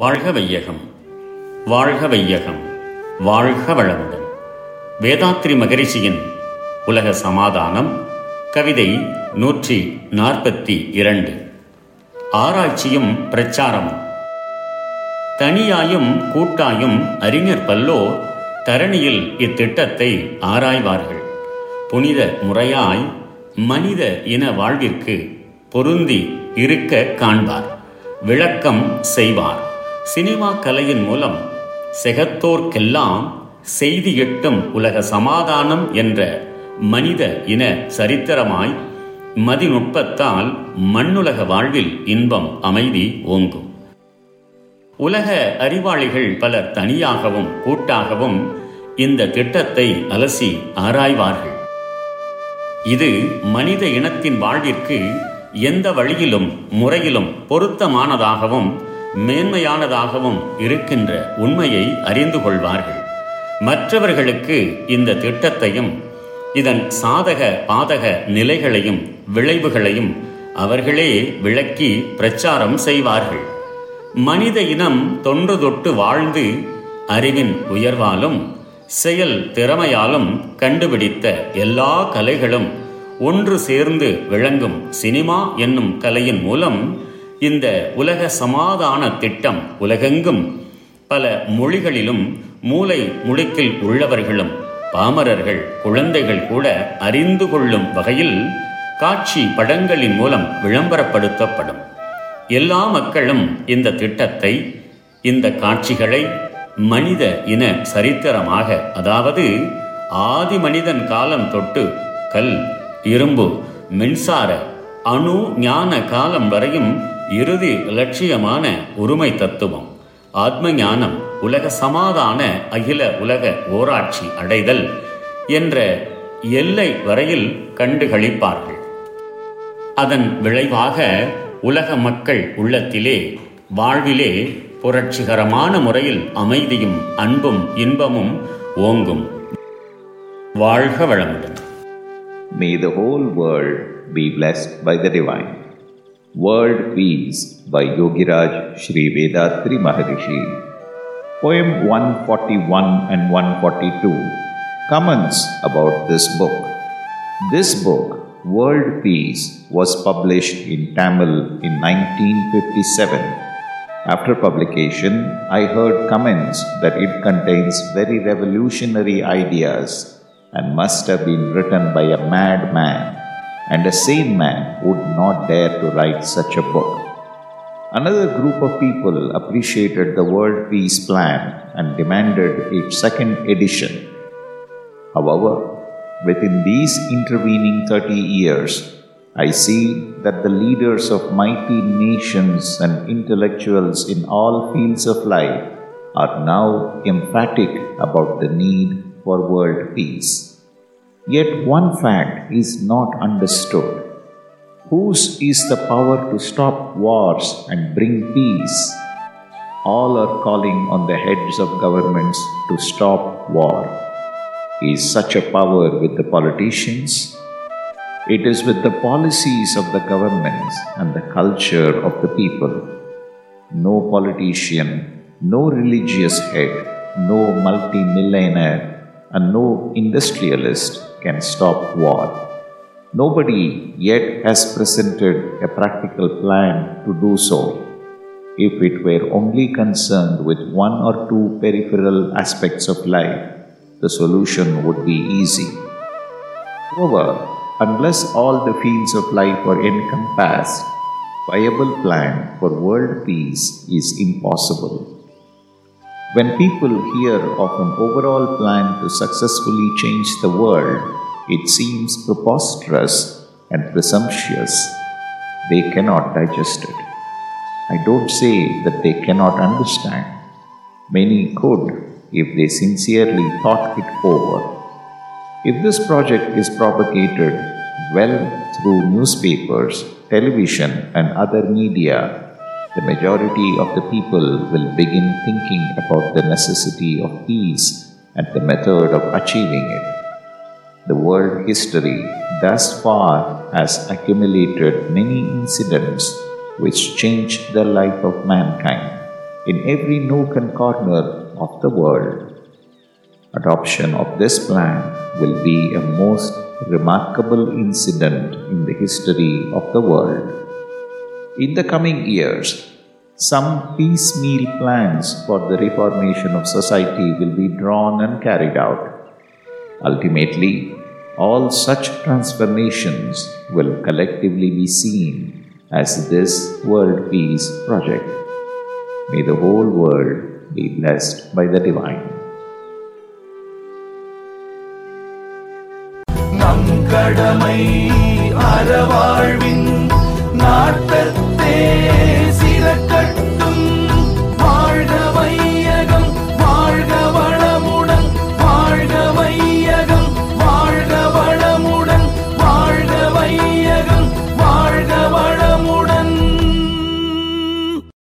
வாழ்க வையகம் வாழ்க வையகம் வாழ்க வளமுடன் வேதாத்ரி மகரிஷியின் உலக சமாதானம் கவிதை நூற்றி நாற்பத்தி இரண்டு. ஆராய்ச்சியும் பிரச்சாரமும். தனியாயும் கூட்டாயும் அறிஞர் பல்லோ தரணியில் இத்திட்டத்தை ஆராய்வார்கள். புனித முறையாய் மனித இன வாழ்விற்கு பொருந்தி இருக்க காண்பார் விளக்கம் செய்வார். சினிமா கலையின் மூலம் செகத்தோர்க்கெல்லாம் செய்தி எட்டும் உலக சமாதானம் என்ற மனித இன சரித்திரமாய் மதிநுட்பத்தால் மண்ணுலக வாழ்வில் இன்பம் அமைதி ஓங்கும். உலக அறிவாளிகள் பலர் தனியாகவும் கூட்டாகவும் இந்த திட்டத்தை அலசி ஆராய்வார்கள். இது மனித இனத்தின் வாழ்விற்கு எந்த வழியிலும் முறையிலும் பொருத்தமானதாகவும் மேன்மையானதாகவும் இருக்கின்ற உண்மையை அறிந்து கொள்வார்கள். மற்றவர்களுக்கு இந்த திட்டத்தையும் இதன் சாதக பாதக நிலைகளையும் விளைவுகளையும் அவர்களே விளக்கி பிரச்சாரம் செய்வார்கள். மனித இனம் தொன்று தொட்டு வாழ்ந்து அறிவின் உயர்வாலும் செயல் திறமையாலும் கண்டுபிடித்த எல்லா கலைகளும் ஒன்று சேர்ந்து விளங்கும் சினிமா என்னும் கலையின் மூலம் இந்த உலக சமாதான திட்டம் உலகெங்கும் பல மொழிகளிலும் மூளை முடுக்கில் உள்ளவர்களும் பாமரர்கள் குழந்தைகள் கூட அறிந்து கொள்ளும் வகையில் காட்சி படங்களின் மூலம் விளம்பரப்படுத்தப்படும். எல்லா மக்களும் இந்த திட்டத்தை இந்த காட்சிகளை மனித இன சரித்திரமாக அதாவது ஆதி மனிதன் காலம் தொட்டு கல் இரும்பு மின்சார அணு ஞான காலம் வரையும் இறுதி லட்சியமான உரிமை தத்துவம் ஆத்ம ஞானம் உலக சமாதான அகில உலக ஓராட்சி அடைதல் என்ற எல்லை வரையில் கண்டுகளிப்பார்கள். அதன் விளைவாக உலக மக்கள் உள்ளத்திலே வாழ்விலே புரட்சிகரமான முறையில் அமைதியும் அன்பும் இன்பமும் ஓங்கும். வாழ்க வளமுடன். May the whole world be blessed by the divine. World Peace by Yogiraj Sri Vedatri Maharishi. Poem 141 and 142 comments about this book. This book, World Peace, was published in Tamil in 1957. After publication, I heard comments that it contains very revolutionary ideas and must have been written by a madman, and a sane man would not dare to write such a book. Another group of people appreciated the World Peace Plan and demanded its second edition. However, within these intervening 30 years, I see that the leaders of mighty nations and intellectuals in all fields of life are now emphatic about the need for world peace. Yet one fact is not understood. Whose is the power to stop wars and bring peace? All are calling on the heads of governments to stop war. Is such a power with the politicians? It is with the policies of the governments and the culture of the people. No politician, no religious head, no multi-millionaire, and no industrialist can stop war. Nobody yet has presented a practical plan to do so. If it were only concerned with one or two peripheral aspects of life, the solution would be easy. However, unless all the fields of life are encompassed, viable plan for world peace is impossible. When people hear of an overall plan to successfully change the world, it seems preposterous and presumptuous. They cannot digest it. I don't say that they cannot understand. Many could if they sincerely thought it over. If this project is propagated well through newspapers, television, and other media, the majority of the people will begin thinking about the necessity of peace and the method of achieving it. The world history thus far has accumulated many incidents which changed the life of mankind in every nook and corner of the world. Adoption of this plan will be a most remarkable incident in the history of the world. In the coming years, some piecemeal plans for the reformation of society will be drawn and carried out. Ultimately, all such transformations will collectively be seen as this World Peace Project. May the whole world be blessed by the Divine. நம் கடமை அறவாழ்வின் yeah.